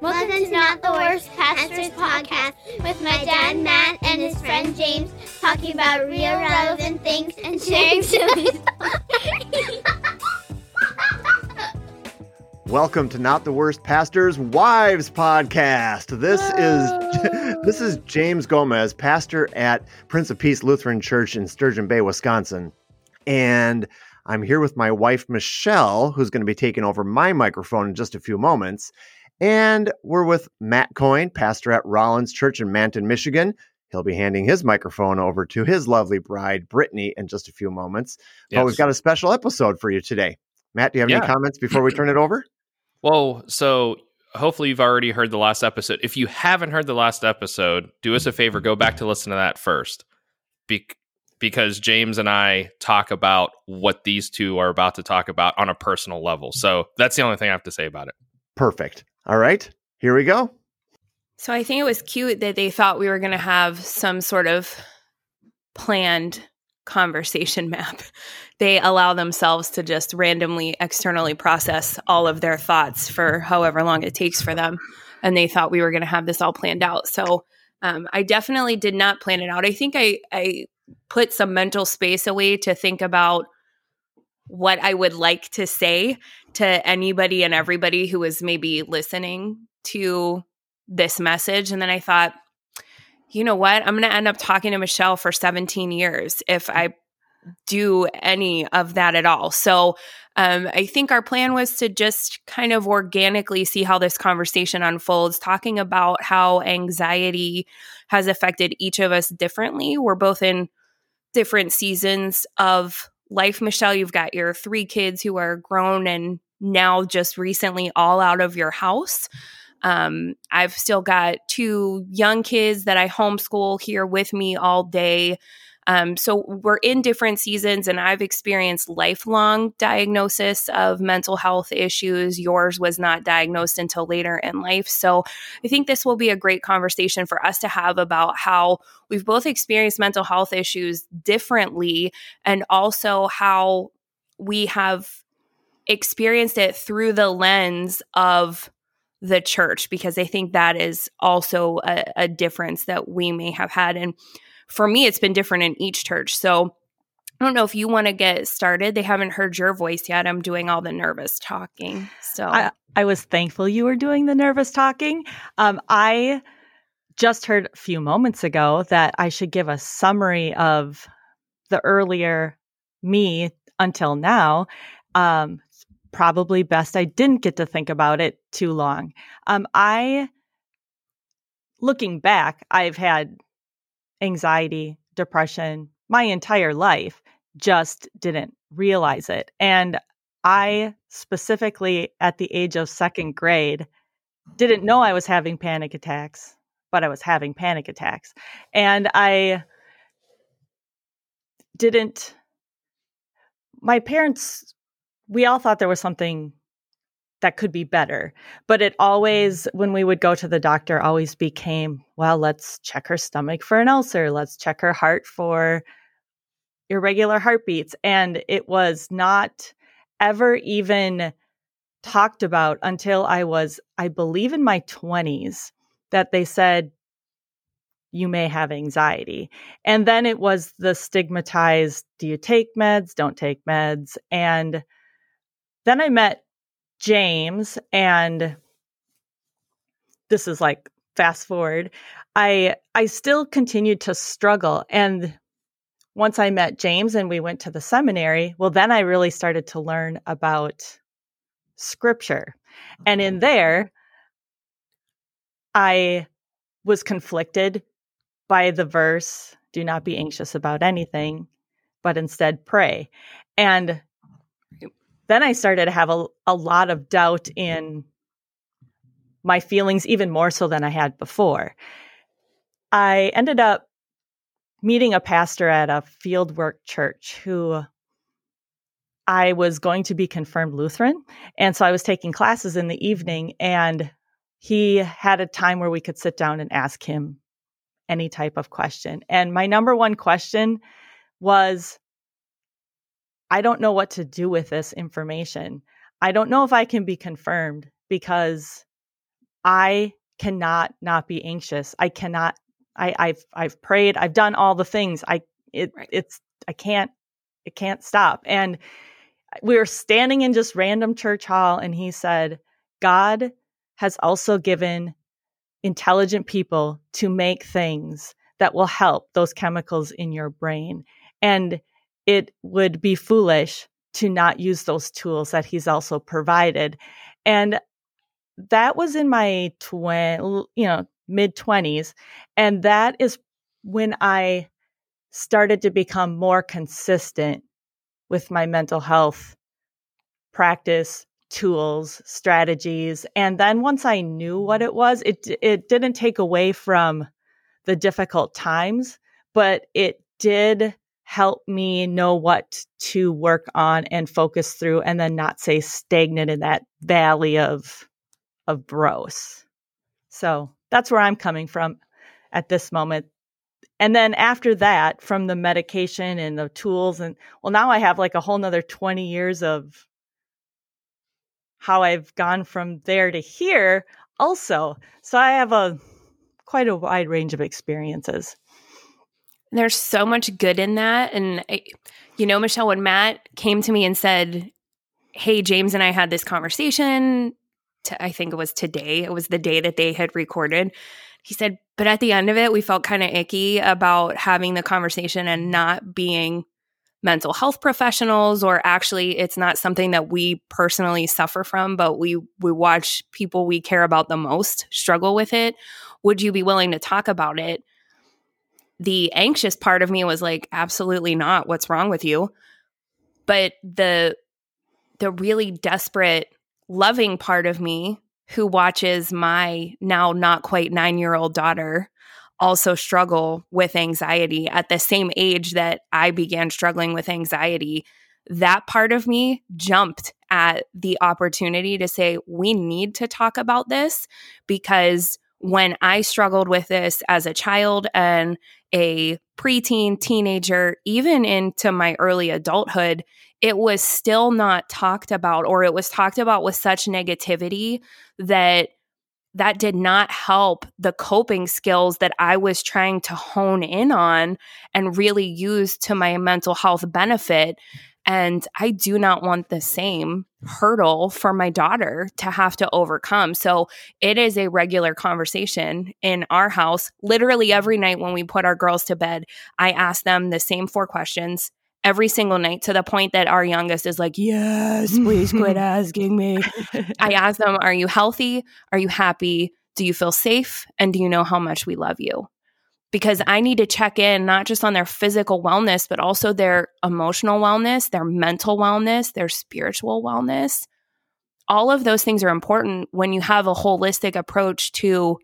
Welcome to Not the Worst Pastors Podcast with my dad Matt and his friend James talking about real relevant things and sharing stories. Welcome to Not the Worst Pastors Wives Podcast. This is this is James Gomez, pastor at Prince of Peace Lutheran Church in Sturgeon Bay, Wisconsin. And I'm here with my wife Michelle, who's going to be taking over my microphone in just a few moments. And we're with Matt Coyne, pastor at Rollins Church in Manton, Michigan. He'll be handing his microphone over to his lovely bride, Brittany, in just a few moments. But we've got a special episode for you today. Matt, do you have any comments before we turn it over? Well, so hopefully you've already heard the last episode. If you haven't heard the last episode, do us a favor, go back to listen to that first. Be- because James and I talk about what these two are about to talk about on a personal level. So that's the only thing I have to say about it. Perfect. All right, here we go. So I think it was cute that they thought we were going to have some sort of planned conversation map. They allow themselves to just randomly externally process all of their thoughts for however long it takes for them. And they thought we were going to have this all planned out. So um, I definitely did not plan it out. I think I, I put some mental space away to think about what I would like to say to anybody and everybody who is maybe listening to this message. And then I thought, you know what? I'm going to end up talking to Michelle for 17 years if I do any of that at all. So um, I think our plan was to just kind of organically see how this conversation unfolds, talking about how anxiety has affected each of us differently. We're both in different seasons of life. Michelle, you've got your three kids who are grown and now just recently all out of your house. Um, I've still got two young kids that I homeschool here with me all day. Um, so we're in different seasons, and I've experienced lifelong diagnosis of mental health issues. Yours was not diagnosed until later in life. So I think this will be a great conversation for us to have about how we've both experienced mental health issues differently, and also how we have experienced it through the lens of the church because I think that is also a, a difference that we may have had. And for me, it's been different in each church. So I don't know if you want to get started. They haven't heard your voice yet. I'm doing all the nervous talking. So I, I was thankful you were doing the nervous talking. Um, I just heard a few moments ago that I should give a summary of the earlier me until now. Um, probably best I didn't get to think about it too long. Um, I, looking back, I've had anxiety, depression my entire life, just didn't realize it. And I specifically at the age of second grade didn't know I was having panic attacks, but I was having panic attacks. And I didn't, my parents, we all thought there was something that could be better. But it mm-hmm. always, when we would go to the doctor, always became, well, let's check her stomach for an ulcer. Let's check her heart for irregular heartbeats. And it was not ever even talked about until I was, I believe, in my 20s that they said, you may have anxiety. And then it was the stigmatized do you take meds? Don't take meds. And then I met James, and this is like fast forward. I I still continued to struggle and once I met James and we went to the seminary, well then I really started to learn about scripture. And in there I was conflicted by the verse do not be anxious about anything but instead pray. And then I started to have a, a lot of doubt mm-hmm. in my feelings, even more so than I had before. I ended up meeting a pastor at a fieldwork church who I was going to be confirmed Lutheran. And so I was taking classes in the evening, and he had a time where we could sit down and ask him any type of question. And my number one question was I don't know what to do with this information. I don't know if I can be confirmed because I cannot not be anxious. I cannot I, I've I've prayed, I've done all the things. I it right. it's I can't it can't stop. And we were standing in just random church hall and he said, God has also given intelligent people to make things that will help those chemicals in your brain. And it would be foolish to not use those tools that he's also provided. And that was in my twen, you know, mid 20s. And that is when I started to become more consistent with my mental health practice tools strategies and then once i knew what it was it it didn't take away from the difficult times but it did help me know what to work on and focus through and then not stay stagnant in that valley of of gross so that's where i'm coming from at this moment. And then after that from the medication and the tools and well now i have like a whole nother 20 years of how i've gone from there to here also. So i have a quite a wide range of experiences there's so much good in that and eh, you know michelle when matt came to me and said hey james and i had this conversation to, i think it was today it was the day that they had recorded he said, but at the end of it, we felt kind of icky about having the conversation and not being mental health professionals or actually it's not something that we personally suffer from but we we watch people we care about the most struggle with it. Would you be willing to talk about it the anxious part of me was like absolutely not. What's wrong with you? But the the really desperate loving part of me who watches my now not quite nine year old daughter also struggle with anxiety at the same age that I began struggling with anxiety, that part of me jumped at the opportunity to say, we need to talk about this because when I struggled with this as a child and a preteen, teenager, even into my early adulthood, it was still not talked about or it was talked about with such negativity that that did not help the coping skills that I was trying to hone in on and really use to my mental health benefit. And I do not want the same hurdle for my daughter to have to overcome. So it is a regular conversation in our house. Literally every night when we put our girls to bed, I ask them the same four questions every single night to the point that our youngest is like, Yes, please quit asking me. I ask them, Are you healthy? Are you happy? Do you feel safe? And do you know how much we love you? Because I need to check in not just on their physical wellness, but also their emotional wellness, their mental wellness, their spiritual wellness. All of those things are important when you have a holistic approach to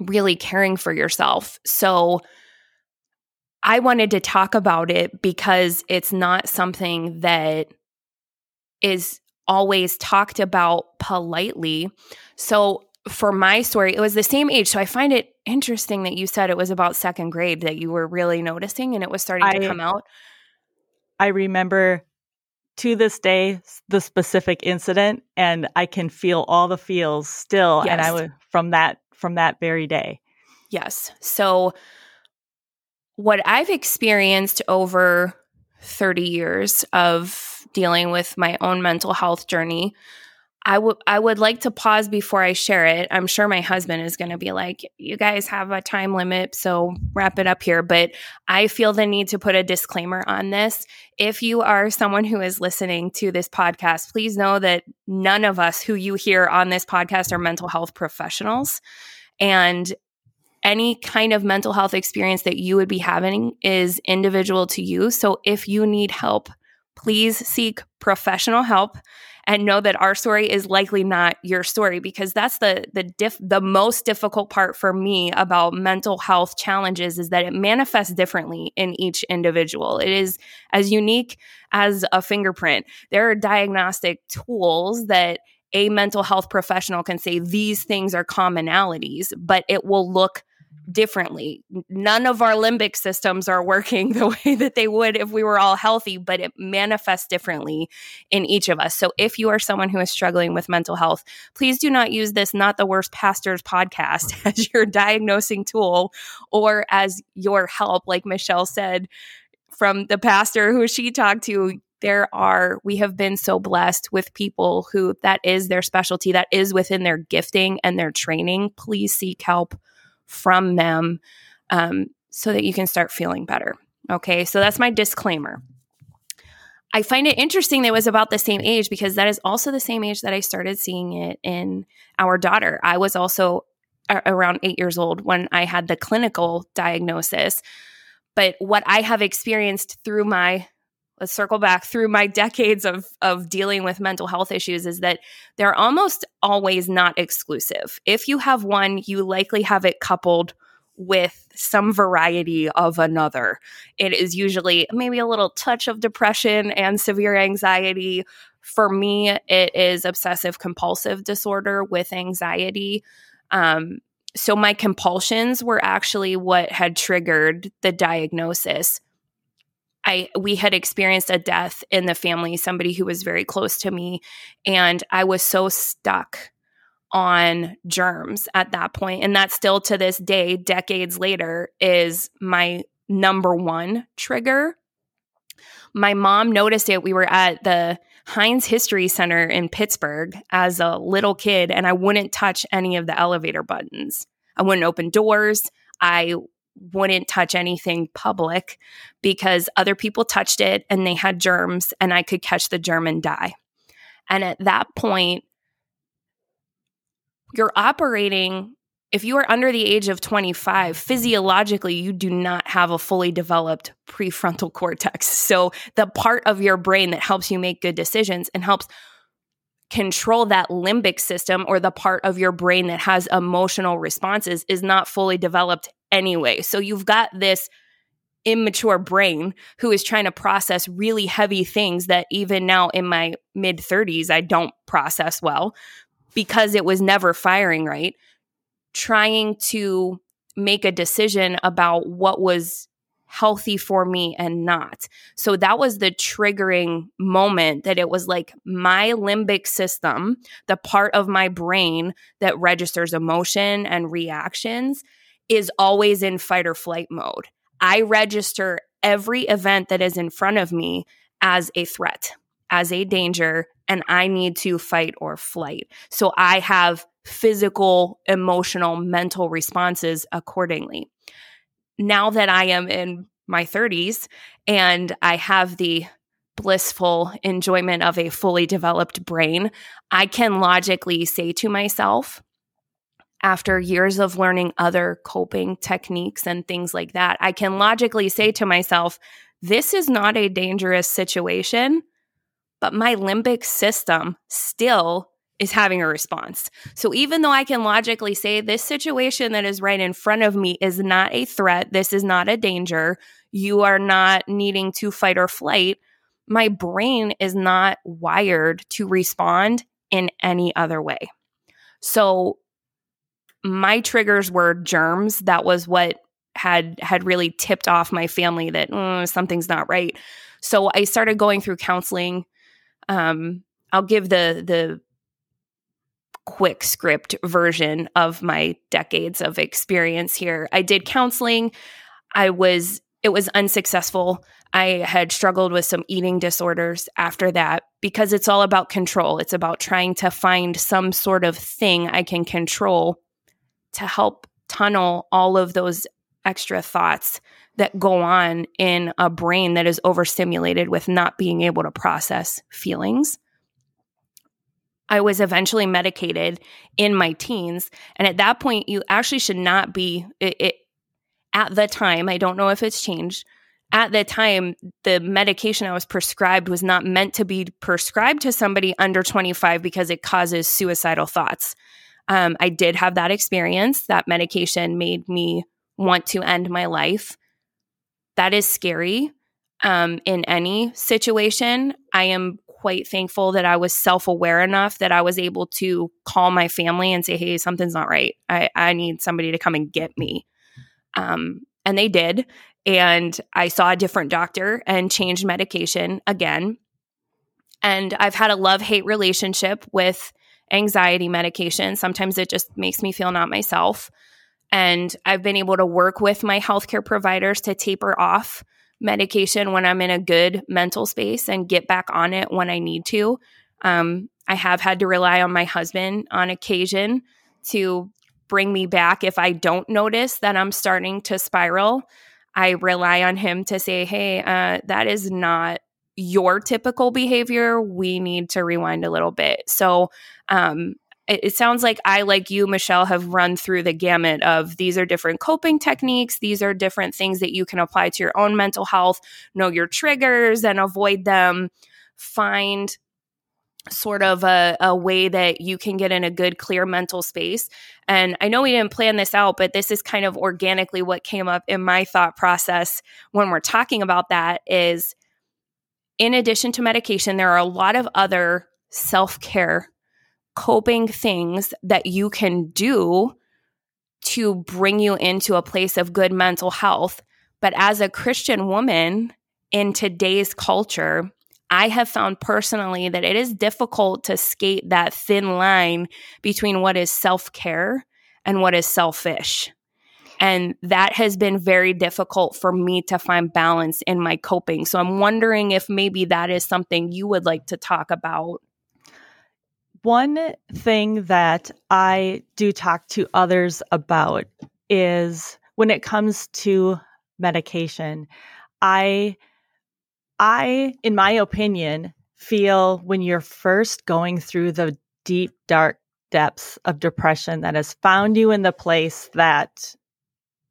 really caring for yourself. So, I wanted to talk about it because it's not something that is always talked about politely. So, for my story, it was the same age. So, I find it interesting that you said it was about second grade that you were really noticing and it was starting I, to come out. I remember to this day the specific incident and I can feel all the feels still yes. and I was from that from that very day. Yes. So what I've experienced over 30 years of dealing with my own mental health journey, I would I would like to pause before I share it. I'm sure my husband is going to be like, "You guys have a time limit, so wrap it up here." But I feel the need to put a disclaimer on this. If you are someone who is listening to this podcast, please know that none of us who you hear on this podcast are mental health professionals. And any kind of mental health experience that you would be having is individual to you. So if you need help, please seek professional help and know that our story is likely not your story because that's the the diff, the most difficult part for me about mental health challenges is that it manifests differently in each individual. It is as unique as a fingerprint. There are diagnostic tools that a mental health professional can say these things are commonalities, but it will look differently. None of our limbic systems are working the way that they would if we were all healthy, but it manifests differently in each of us. So if you are someone who is struggling with mental health, please do not use this Not the Worst Pastors podcast as your diagnosing tool or as your help. Like Michelle said, from the pastor who she talked to, there are we have been so blessed with people who that is their specialty that is within their gifting and their training please seek help from them um, so that you can start feeling better. Okay, so that's my disclaimer. I find it interesting that it was about the same age because that is also the same age that I started seeing it in our daughter. I was also a- around eight years old when I had the clinical diagnosis. But what I have experienced through my let's circle back through my decades of of dealing with mental health issues is that they're almost always not exclusive. If you have one, you likely have it coupled with some variety of another. It is usually maybe a little touch of depression and severe anxiety. For me, it is obsessive compulsive disorder with anxiety. Um, so my compulsions were actually what had triggered the diagnosis. I we had experienced a death in the family, somebody who was very close to me, and I was so stuck on germs at that point and that still to this day decades later is my number 1 trigger. My mom noticed it. We were at the Heinz History Center in Pittsburgh as a little kid and I wouldn't touch any of the elevator buttons. I wouldn't open doors. I wouldn't touch anything public because other people touched it and they had germs and I could catch the germ and die. And at that point, you're operating, if you are under the age of 25, physiologically, you do not have a fully developed prefrontal cortex. So the part of your brain that helps you make good decisions and helps control that limbic system or the part of your brain that has emotional responses is not fully developed anyway. So you've got this immature brain who is trying to process really heavy things that even now in my mid 30s I don't process well because it was never firing right trying to make a decision about what was healthy for me and not. So that was the triggering moment that it was like my limbic system, the part of my brain that registers emotion and reactions, is always in fight or flight mode. I register every event that is in front of me as a threat, as a danger, and I need to fight or flight. So I have physical, emotional, mental responses accordingly now that I am in my 30s and I have the blissful enjoyment of a fully developed brain, I can logically say to myself, after years of learning other coping techniques and things like that, I can logically say to myself, this is not a dangerous situation, but my limbic system still is having a response. So even though I can logically say this situation that is right in front of me is not a threat, this is not a danger, you are not needing to fight or flight, my brain is not wired to respond in any other way. So my triggers were germs. That was what had had really tipped off my family that oh, something's not right. So I started going through counseling. Um, I'll give the the quick script version of my decades of experience here. I did counseling. I was it was unsuccessful. I had struggled with some eating disorders after that because it's all about control. It's about trying to find some sort of thing I can control to help tunnel all of those extra thoughts that go on in a brain that is overstimulated with not being able to process feelings. I was eventually medicated in my teens. And at that point, you actually should not be, it, it, at the time, I don't know if it's changed. At the time, the medication I was prescribed was not meant to be prescribed to somebody under 25 because it causes suicidal thoughts. Um, I did have that experience. That medication made me want to end my life. That is scary um, in any situation. I am quite thankful that I was self aware enough that I was able to call my family and say, hey, something's not right. I, I need somebody to come and get me. Um, and they did. And I saw a different doctor and changed medication again. And I've had a love hate relationship with anxiety medication. Sometimes it just makes me feel not myself. And I've been able to work with my healthcare providers to taper off medication when I'm in a good mental space and get back on it when I need to. Um, I have had to rely on my husband on occasion to bring me back if I don't notice that I'm starting to spiral. I rely on him to say, hey, uh, that is not your typical behavior. We need to rewind a little bit. So, um, it, it sounds like I, like you, Michelle, have run through the gamut of these are different coping techniques. These are different things that you can apply to your own mental health, know your triggers and avoid them. Find sort of a, a way that you can get in a good, clear mental space. And I know we didn't plan this out, but this is kind of organically what came up in my thought process when we're talking about that is in addition to medication, there are a lot of other self care coping things that you can do to bring you into a place of good mental health. But as a Christian woman in today's culture, I have found personally that it is difficult to skate that thin line between what is self care and what is selfish. And that has been very difficult for me to find balance in my coping. So I'm wondering if maybe that is something you would like to talk about. One thing that I do talk to others about is when it comes to medication, I I in my opinion feel when you're first going through the deep dark depths of depression that has found you in the place that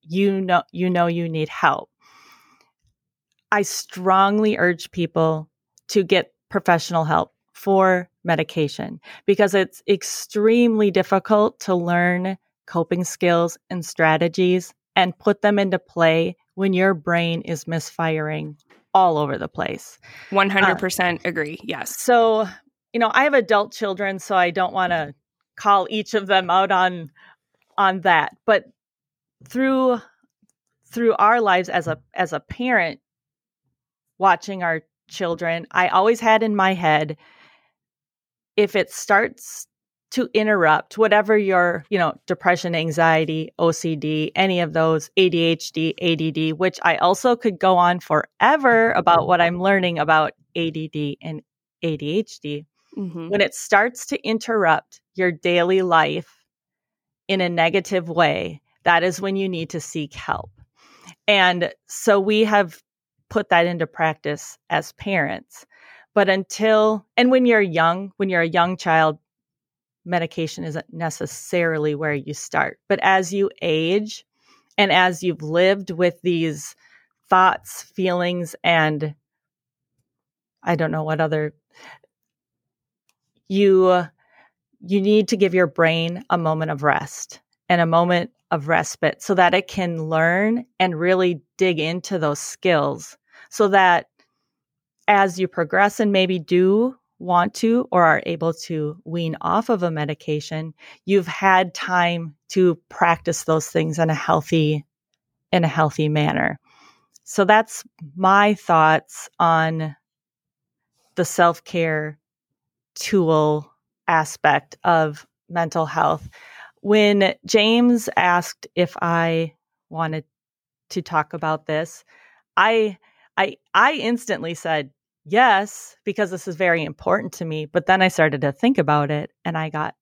you know you know you need help. I strongly urge people to get professional help for medication because it's extremely difficult to learn coping skills and strategies and put them into play when your brain is misfiring all over the place. 100% uh, agree. Yes. So, you know, I have adult children so I don't want to call each of them out on on that, but through through our lives as a as a parent watching our children, I always had in my head if it starts to interrupt whatever your, you know, depression, anxiety, OCD, any of those, ADHD, ADD, which I also could go on forever about what I'm learning about ADD and ADHD. Mm-hmm. When it starts to interrupt your daily life in a negative way, that is when you need to seek help. And so we have put that into practice as parents. But until, and when you're young, when you're a young child, medication isn't necessarily where you start. But as you age and as you've lived with these thoughts, feelings, and I don't know what other, you, you need to give your brain a moment of rest and a moment of respite so that it can learn and really dig into those skills so that as you progress and maybe do want to or are able to wean off of a medication, you've had time to practice those things in a healthy in a healthy manner. So that's my thoughts on the self-care tool aspect of mental health. When James asked if I wanted to talk about this, I I I instantly said yes because this is very important to me, but then I started to think about it and I got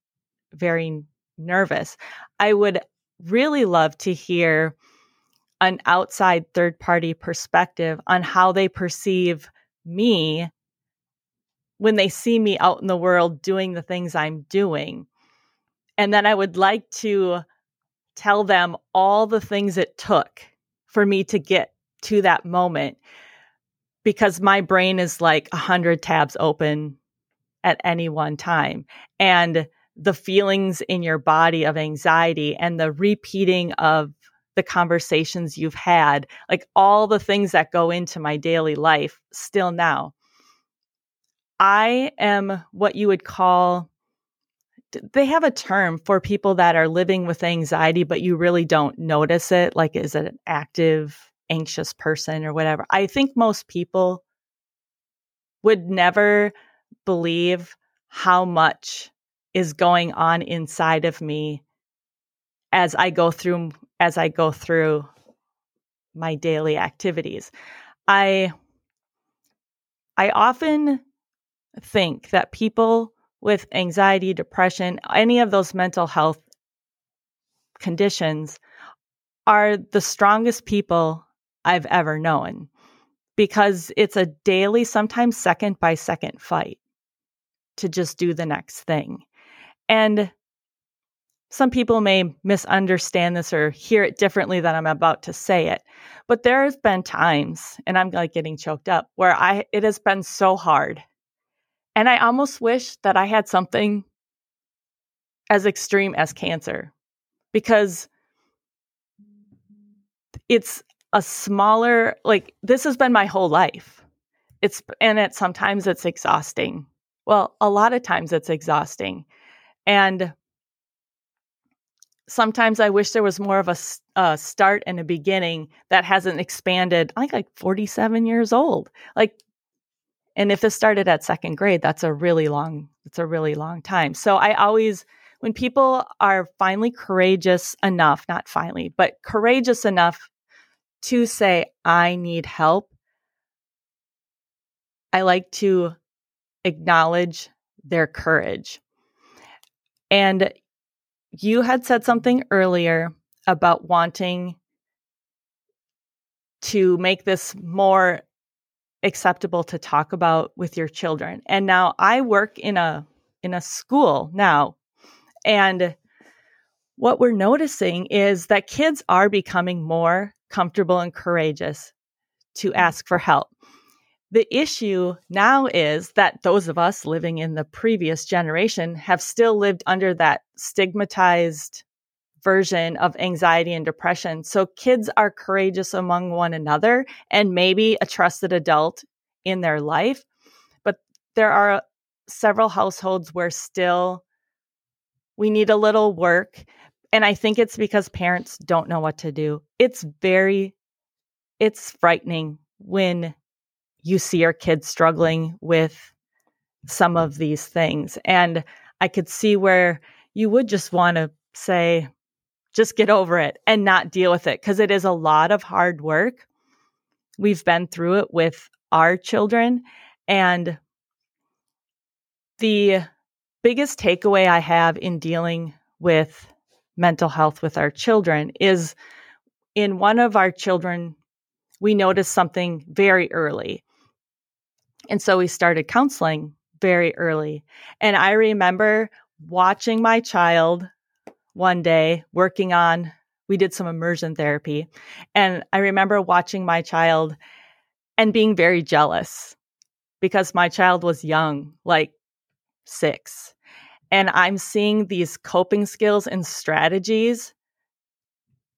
very nervous. I would really love to hear an outside third party perspective on how they perceive me when they see me out in the world doing the things I'm doing. And then I would like to tell them all the things it took for me to get to that moment because my brain is like a hundred tabs open at any one time. And the feelings in your body of anxiety and the repeating of the conversations you've had, like all the things that go into my daily life still now. I am what you would call they have a term for people that are living with anxiety, but you really don't notice it. Like, is it an active, anxious person or whatever? I think most people would never believe how much is going on inside of me as I go through as I go through my daily activities. I I often think that people with anxiety, depression, any of those mental health conditions are the strongest people I've ever known because it's a daily, sometimes second by second fight to just do the next thing. And some people may misunderstand this or hear it differently than I'm about to say it. But there's been times, and I'm like getting choked up, where I it has been so hard. And I almost wish that I had something as extreme as cancer because it's a smaller like this has been my whole life. It's and it sometimes it's exhausting. Well, a lot of times it's exhausting. And sometimes I wish there was more of a, a, start and a beginning that hasn't expanded. I think like 47 years old. Like, and if this started at second grade, that's a really long, it's a really long time. So I always, when people are finally courageous enough, not finally, but courageous enough to say, I need help, I like to acknowledge their courage. And you had said something earlier about wanting to make this more acceptable to talk about with your children. And now I work in a in a school now and what we're noticing is that kids are becoming more comfortable and courageous to ask for help. The issue now is that those of us living in the previous generation have still lived under that stigmatized version of anxiety and depression. So kids are courageous among one another and maybe a trusted adult in their life. But there are several households where still we need a little work. And I think it's because parents don't know what to do. It's very, it's frightening when you see your kids struggling with some of these things. And I could see where you would just want to say, just get over it and not deal with it because it is a lot of hard work. We've been through it with our children. And the biggest takeaway I have in dealing with mental health with our children is in one of our children, we noticed something very early. And so we started counseling very early. And I remember watching my child one day working on, we did some immersion therapy. And I remember watching my child and being very jealous because my child was young, like six. And I'm seeing these coping skills and strategies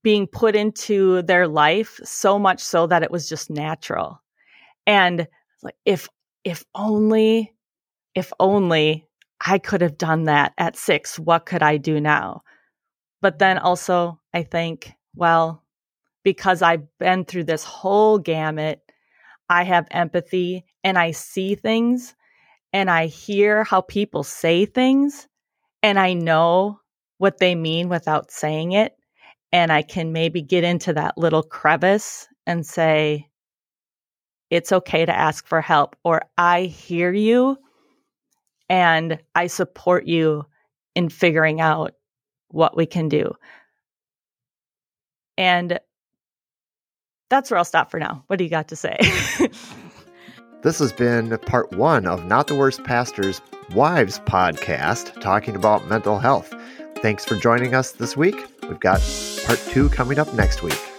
being put into their life so much so that it was just natural. And like if if only if only I could have done that at 6 what could I do now but then also I think well because I've been through this whole gamut I have empathy and I see things and I hear how people say things and I know what they mean without saying it. And I can maybe get into that little crevice and say it's okay to ask for help, or I hear you and I support you in figuring out what we can do. And that's where I'll stop for now. What do you got to say? this has been part one of Not the Worst Pastors Wives podcast, talking about mental health. Thanks for joining us this week. We've got part two coming up next week.